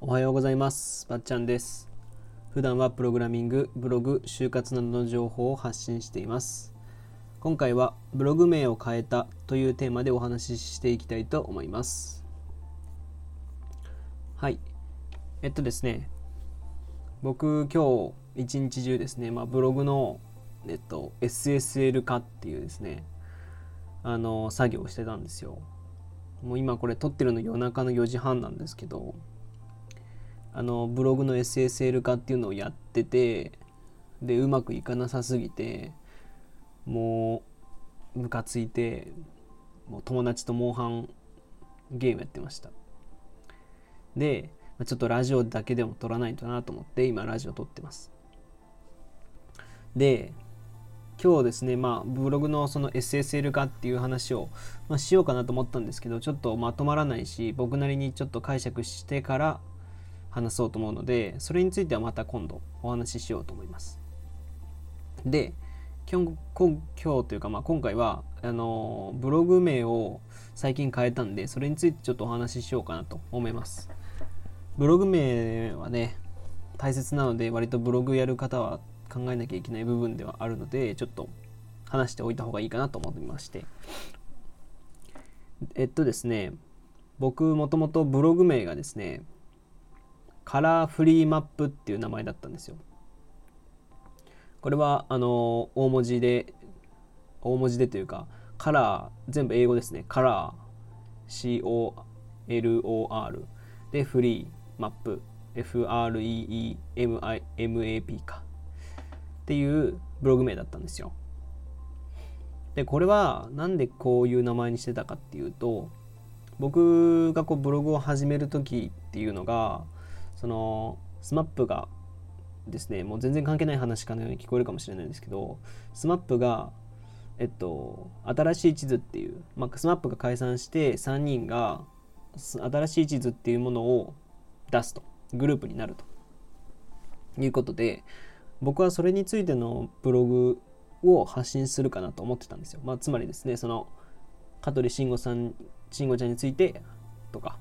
おはようございます。ばっちゃんです。普段はプログラミング、ブログ、就活などの情報を発信しています。今回はブログ名を変えたというテーマでお話ししていきたいと思います。はい。えっとですね、僕今日一日中ですね、まあ、ブログの、えっと、SSL 化っていうですね、あの作業をしてたんですよ。もう今これ撮ってるの夜中の4時半なんですけど、あのブログの SSL 化っていうのをやっててでうまくいかなさすぎてもうムカついてもう友達とモンハンゲームやってました。でちょっとラジオだけでも撮らないとなと思って今ラジオ撮ってます。で今日ですねまあブログのその SSL 化っていう話を、まあ、しようかなと思ったんですけどちょっとまとまらないし僕なりにちょっと解釈してから話そうと思うのでそれについてはまた今度お話ししようと思います。で今日今日というかまあ今回はあのブログ名を最近変えたんでそれについてちょっとお話ししようかなと思います。ブログ名はね大切なので割とブログやる方は考えなきゃいけない部分ではあるのでちょっと話しておいた方がいいかなと思いまして。えっとですね僕もともとブログ名がですねカラーフリーマップっていう名前だったんですよ。これはあの大文字で大文字でというかカラー全部英語ですね。カラー COLOR でフリーマップ FREEMAP かっていうブログ名だったんですよ。でこれはなんでこういう名前にしてたかっていうと僕がこうブログを始める時っていうのがその SMAP がですねもう全然関係ない話かのように聞こえるかもしれないんですけど SMAP がえっと新しい地図っていう、まあ、SMAP が解散して3人が新しい地図っていうものを出すと。グループになると。いうことで僕はそれについてのブログを発信するかなと思ってたんですよ、まあ、つまりですねその香取慎吾さん慎吾ちゃんについてとか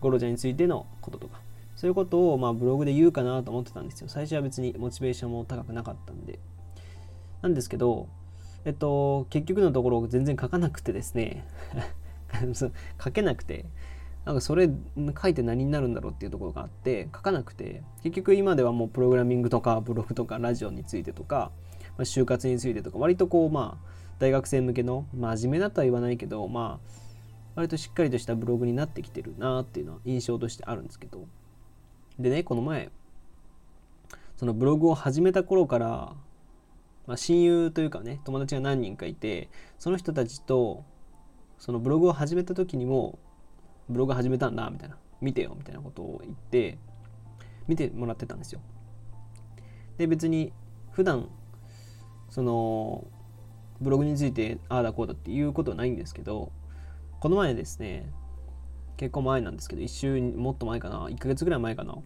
五郎ちゃんについてのこととか。そういうことをまあブログで言うかなと思ってたんですよ。最初は別にモチベーションも高くなかったんで。なんですけど、えっと、結局のところ全然書かなくてですね、書けなくて、なんかそれ書いて何になるんだろうっていうところがあって、書かなくて、結局今ではもうプログラミングとかブログとかラジオについてとか、まあ、就活についてとか、割とこうまあ、大学生向けの、真面目だとは言わないけど、まあ、割としっかりとしたブログになってきてるなっていうのは印象としてあるんですけど、でねこの前そのブログを始めた頃から、まあ、親友というかね友達が何人かいてその人たちとそのブログを始めた時にもブログ始めたんだみたいな見てよみたいなことを言って見てもらってたんですよ。で別に普段そのブログについてああだこうだっていうことはないんですけどこの前ですね結構前なんですけど、一週もっと前かな、1ヶ月ぐらい前かな？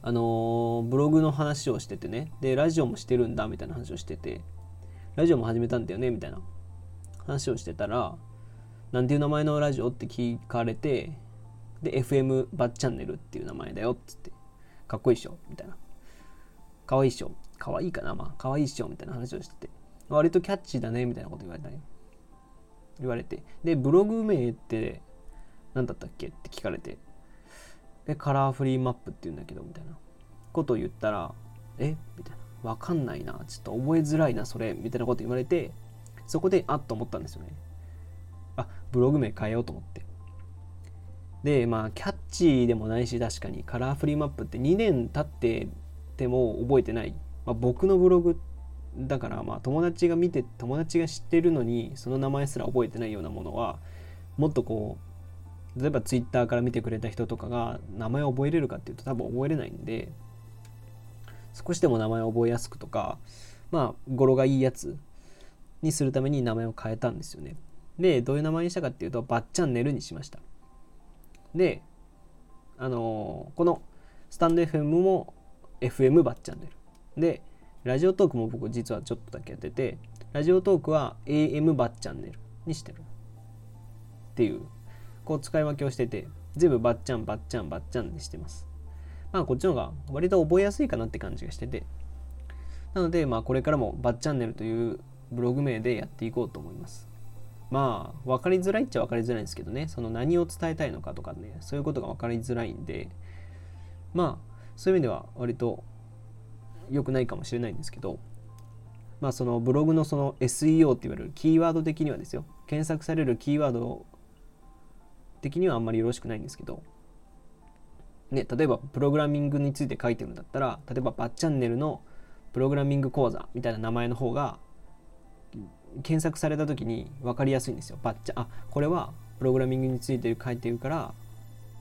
あのー、ブログの話をしててね、で、ラジオもしてるんだみたいな話をしてて、ラジオも始めたんだよね？みたいな。話をしてたら、なんていう名前のラジオって聞かれて、で、FM バッチャンネルっていう名前だよっつって、かっこいいっしょ？みたいな。かわいいっしょ？かわいいかな？まあ、かわいいっしょ？みたいな話をしてて、割とキャッチーだね？みたいなこと言われたよ。言われて。で、ブログ名って何だったっけって聞かれて、え、カラーフリーマップって言うんだけど、みたいなことを言ったら、えみたいな。わかんないな。ちょっと覚えづらいな、それ。みたいなこと言われて、そこで、あっと思ったんですよね。あ、ブログ名変えようと思って。で、まあ、キャッチーでもないし、確かに、カラーフリーマップって2年経ってても覚えてない。まあ、僕のブログだから、まあ、友達が見て、友達が知ってるのに、その名前すら覚えてないようなものは、もっとこう、例えばツイッターから見てくれた人とかが名前を覚えれるかっていうと多分覚えれないんで少しでも名前を覚えやすくとかまあ語呂がいいやつにするために名前を変えたんですよね。でどういう名前にしたかっていうとバッチャンネルにしました。であのー、このスタンド FM も FM バッチャンネル。でラジオトークも僕実はちょっとだけやっててラジオトークは AM バッチャンネルにしてるっていうこう使い分けをしてて全部ばっちゃんばっちゃんばっちゃんでしてます。まあこっちの方が割と覚えやすいかなって感じがしてて。なのでまあこれからもばっチャンネルというブログ名でやっていこうと思います。まあ分かりづらいっちゃ分かりづらいんですけどね、その何を伝えたいのかとかね、そういうことが分かりづらいんで、まあそういう意味では割と良くないかもしれないんですけど、まあそのブログのその SEO って言われるキーワード的にはですよ、検索されるキーワード的にはあんまりよろしくないんですけど、ね、例えばプログラミングについて書いてるんだったら、例えばバッチャンネルのプログラミング講座みたいな名前の方が検索された時に分かりやすいんですよ。バッチャあこれはプログラミングについて書いてるから、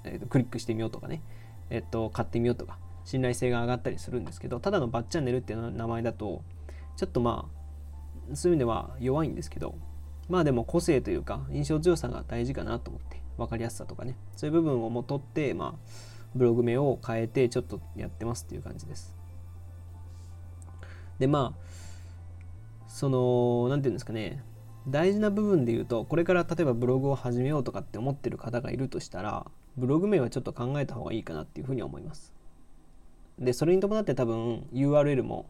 えーと、クリックしてみようとかね、えっ、ー、と買ってみようとか信頼性が上がったりするんですけどただのバッチャンネルっていう名前だとちょっとまあそういう意味では弱いんですけどまあでも個性というか印象強さが大事かなと思って分かりやすさとかね。そういう部分をもとってまあブログ名を変えてちょっとやってますっていう感じです。でまあその何て言うんですかね。大事な部分で言うとこれから例えばブログを始めようとかって思ってる方がいるとしたらブログ名はちょっと考えた方がいいかなっていうふうに思います。でそれに伴って多分 URL も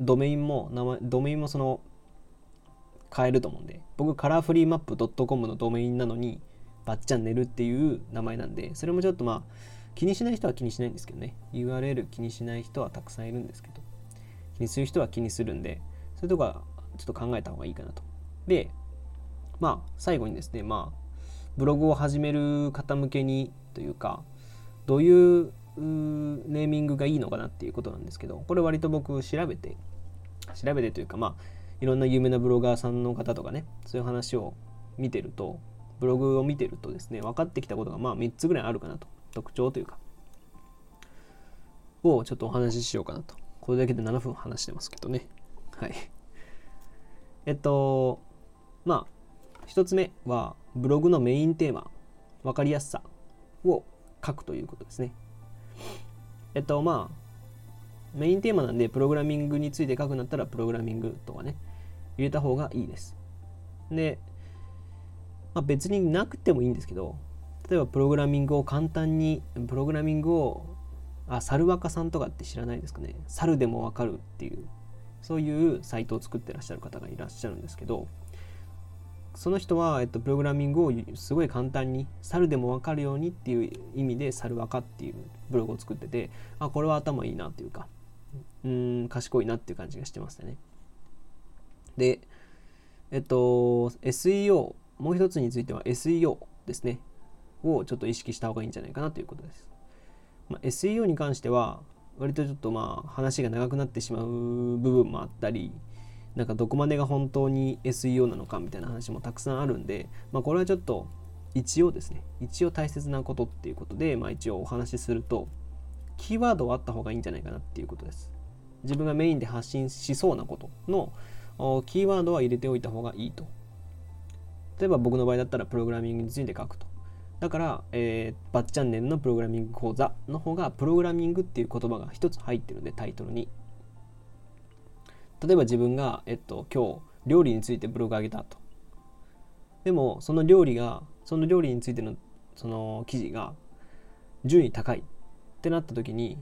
ドメインも名前ドメインもその変えると思うんで僕カラーフリーマップ .com のドメインなのにバッチャンネルっていう名前なんでそれもちょっとまあ気にしない人は気にしないんですけどね URL 気にしない人はたくさんいるんですけど気にする人は気にするんで、そういうとこはちょっと考えた方がいいかなと。で、まあ、最後にですね、まあ、ブログを始める方向けにというか、どういうネーミングがいいのかなっていうことなんですけど、これ割と僕調べて、調べてというか、まあ、いろんな有名なブロガーさんの方とかね、そういう話を見てると、ブログを見てるとですね、分かってきたことがまあ3つぐらいあるかなと。特徴というか、をちょっとお話ししようかなとこれだけで7分話してますけどね。はい。えっと、まあ、一つ目は、ブログのメインテーマ、分かりやすさを書くということですね。えっと、まあ、メインテーマなんで、プログラミングについて書くんだったら、プログラミングとかね、入れた方がいいです。で、まあ、別になくてもいいんですけど、例えばプログラミングを簡単に、プログラミングをあ、猿若さんとかって知らないですかね？猿でもわかるっていう、そういうサイトを作ってらっしゃる方がいらっしゃるんですけど、その人は、えっと、プログラミングをすごい簡単に、猿でもわかるようにっていう意味で、猿若っていうブログを作ってて、あ、これは頭いいなっていうか、うん、賢いなっていう感じがしてましたね。で、えっと、SEO、もう一つについては SEO ですね。をちょっと意識した方がいいんじゃないかなということです。まあ、SEO に関しては割とちょっとまあ話が長くなってしまう部分もあったりなんかどこまでが本当に SEO なのかみたいな話もたくさんあるんで、まあ、これはちょっと一応ですね一応大切なことっていうことで、まあ、一応お話しするとキーワードはあった方がいいんじゃないかなっていうことです自分がメインで発信しそうなことのキーワードは入れておいた方がいいと例えば僕の場合だったらプログラミングについて書くとだから、えー、バッチャンネルのプログラミング講座の方が、プログラミングっていう言葉が一つ入ってるんで、タイトルに。例えば自分が、えっと、今日、料理についてブログ上げたと。でも、その料理が、その料理についての、その記事が、順位高いってなった時に、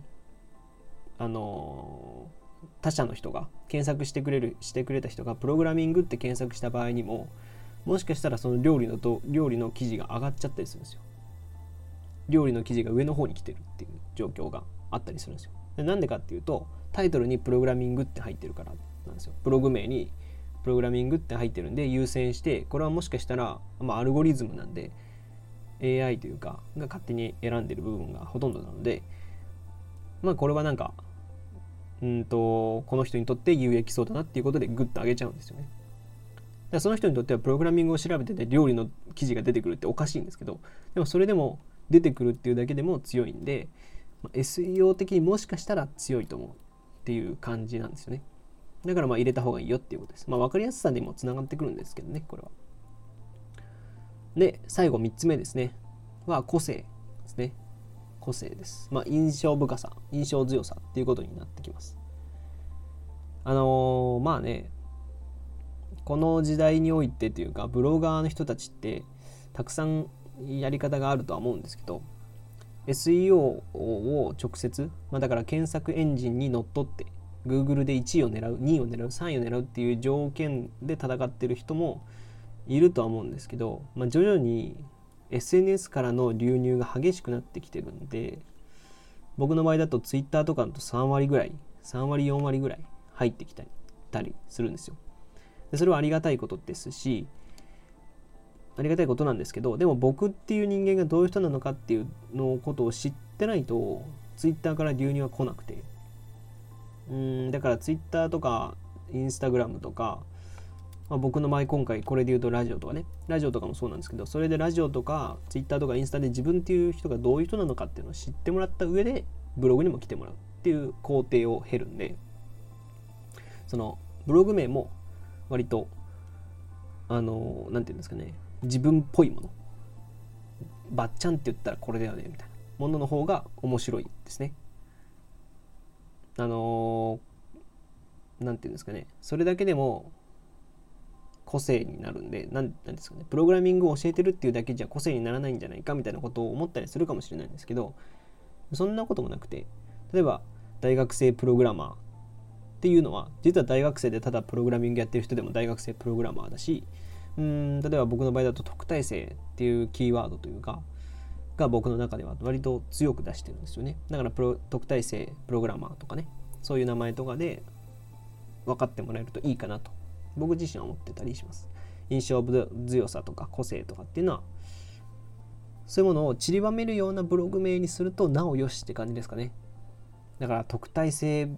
あのー、他社の人が検索してくれるしてくれた人がプログラミングって検索した場合にももしかしたらその料理のと料理の記事が上がっちゃったりするんですよ。料理の記事が上の方に来てるっていう状況があったりするんですよ。でなんでかっていうとタイトルにプログラミングって入ってるからなんですよ。ブログ名にプログラミングって入ってるんで優先してこれはもしかしたら、まあ、アルゴリズムなんで AI というかが勝手に選んでる部分がほとんどなのでまあこれはなんかうんとこの人にとって有益そうだなっていうことでグッと上げちゃうんですよね。その人にとってはプログラミングを調べてて料理の記事が出てくるっておかしいんですけどでもそれでも出てくるっていうだけでも強いんで SEO 的にもしかしたら強いと思うっていう感じなんですよね。だからまあ入れた方がいいよっていうことです。まあ分かりやすさにもつながってくるんですけどねこれは。で最後3つ目ですね。は個性ですね。個性です。まあ印象深さ印象強さっていうことになってきます。あのー、まあねこの時代においてというかブロガーの人たちってたくさんやり方があるとは思うんですけど SEO を直接、まあ、だから検索エンジンにのっとって Google で1位を狙う2位を狙う3位を狙うっていう条件で戦ってる人もいるとは思うんですけど、まあ、徐々に SNS からの流入が激しくなってきてるんで僕の場合だと Twitter とかだと3割ぐらい3割4割ぐらい入ってきたりするんですよ。それはありがたいことですしありがたいことなんですけどでも僕っていう人間がどういう人なのかっていうのことを知ってないと Twitter から流入は来なくて。うんだから Twitter とか Instagram とかまあ、僕の場合今回これで言うとラジオとかね。ラジオとかもそうなんですけどそれでラジオとか Twitter とかインスタで自分っていう人がどういう人なのかっていうのを知ってもらった上でブログにも来てもらうっていう工程を経るんでそのブログ名も割とあの何て言うんですかね。自分っぽいもの。ばっちゃんって言ったらこれだよねみたいな。ものの方が面白いですね。あの何て言うんですかね。それだけでも個性になるんで何なんですかね。プログラミングを教えてるっていうだけじゃ個性にならないんじゃないかみたいなことを思ったりするかもしれないんですけどそんなこともなくて例えば大学生プログラマー。っていうのは実は大学生でただプログラミングやってる人でも大学生プログラマーだしうん例えば僕の場合だと特待生っていうキーワードというかが僕の中では割と強く出してるんですよね。だからプロ特待生プログラマーとかね。そういう名前とかで分かってもらえるといいかなと僕自身は思ってたりします。印象強さとか個性とかっていうのはそういうものを散りばめるようなブログ名にするとなおよしって感じですかね。だから特待生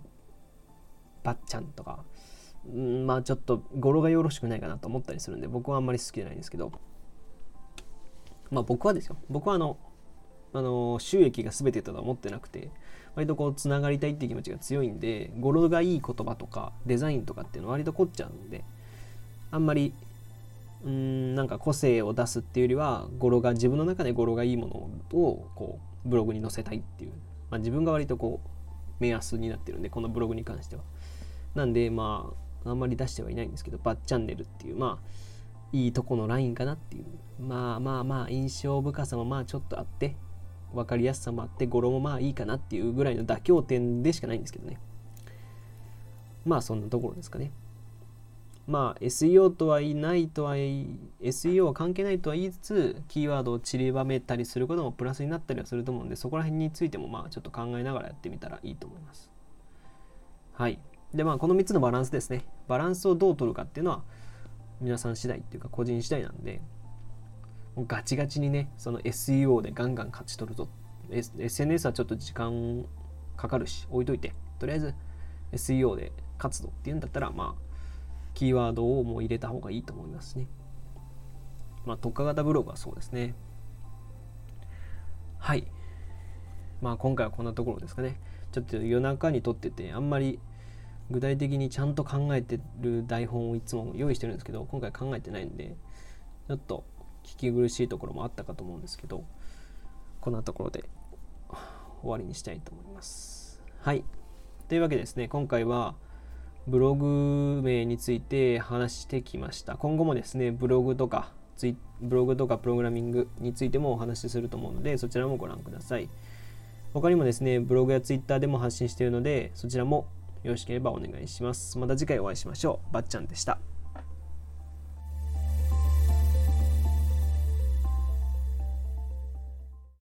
ばっちゃんとか。んまあちょっと語呂がよろしくないかなと思ったりするんで僕はあんまり好きじゃないんですけど。まあ僕はですよ。僕はあのあの収益が全てだとは思ってなくて割とこうつながりたいっていう気持ちが強いんで語呂がいい言葉とかデザインとかっていうのは割と凝っちゃうんであんまりうんなんか個性を出すっていうよりは語呂が自分の中で語呂がいいものをこうブログに載せたいっていう、まあ、自分が割とこう目安になってるんでこのブログに関しては。なんでまああんまり出してはいないんですけどバッチャンネルっていうまあいいとこのラインかなっていう。まあまあまあ印象深さもまあちょっとあって分かりやすさもあって語呂もまあいいかなっていうぐらいの妥協点でしかないんですけどね。まあそんなところですかね。まあ SEO とはいないとはい SEO は関係ないとは言いつつキーワードを散りばめたりすることもプラスになったりはすると思うんでそこら辺についてもまあちょっと考えながらやってみたらいいと思います。はい。でまあこの3つのバランスですね。バランスをどう取るかっていうのは皆さん次第っていうか個人次第なんでもうガチガチにねその SEO でガンガン勝ち取るぞ、S、SNS はちょっと時間かかるし置いといて。とりあえず SEO で勝つぞっていうんだったらまあキーワードをもう入れた方がいいと思いますね。まあ特化型ブログはそうですね。はい。まあ今回はこんなところですかね。ちょっと夜中に撮っててあんまり具体的にちゃんと考えてる台本をいつも用意してるんですけど今回考えてないんでちょっと聞き苦しいところもあったかと思うんですけどこんなところで終わりにしたいと思います。はい。というわけですね今回はブログ名について話してきました。今後もですねブログとかツイブログとかプログラミングについてもお話しすると思うのでそちらもご覧ください。他にもですねブログやツイッターでも発信しているのでそちらもよろしければお願いします。また次回お会いしましょう。ばっちゃんでした。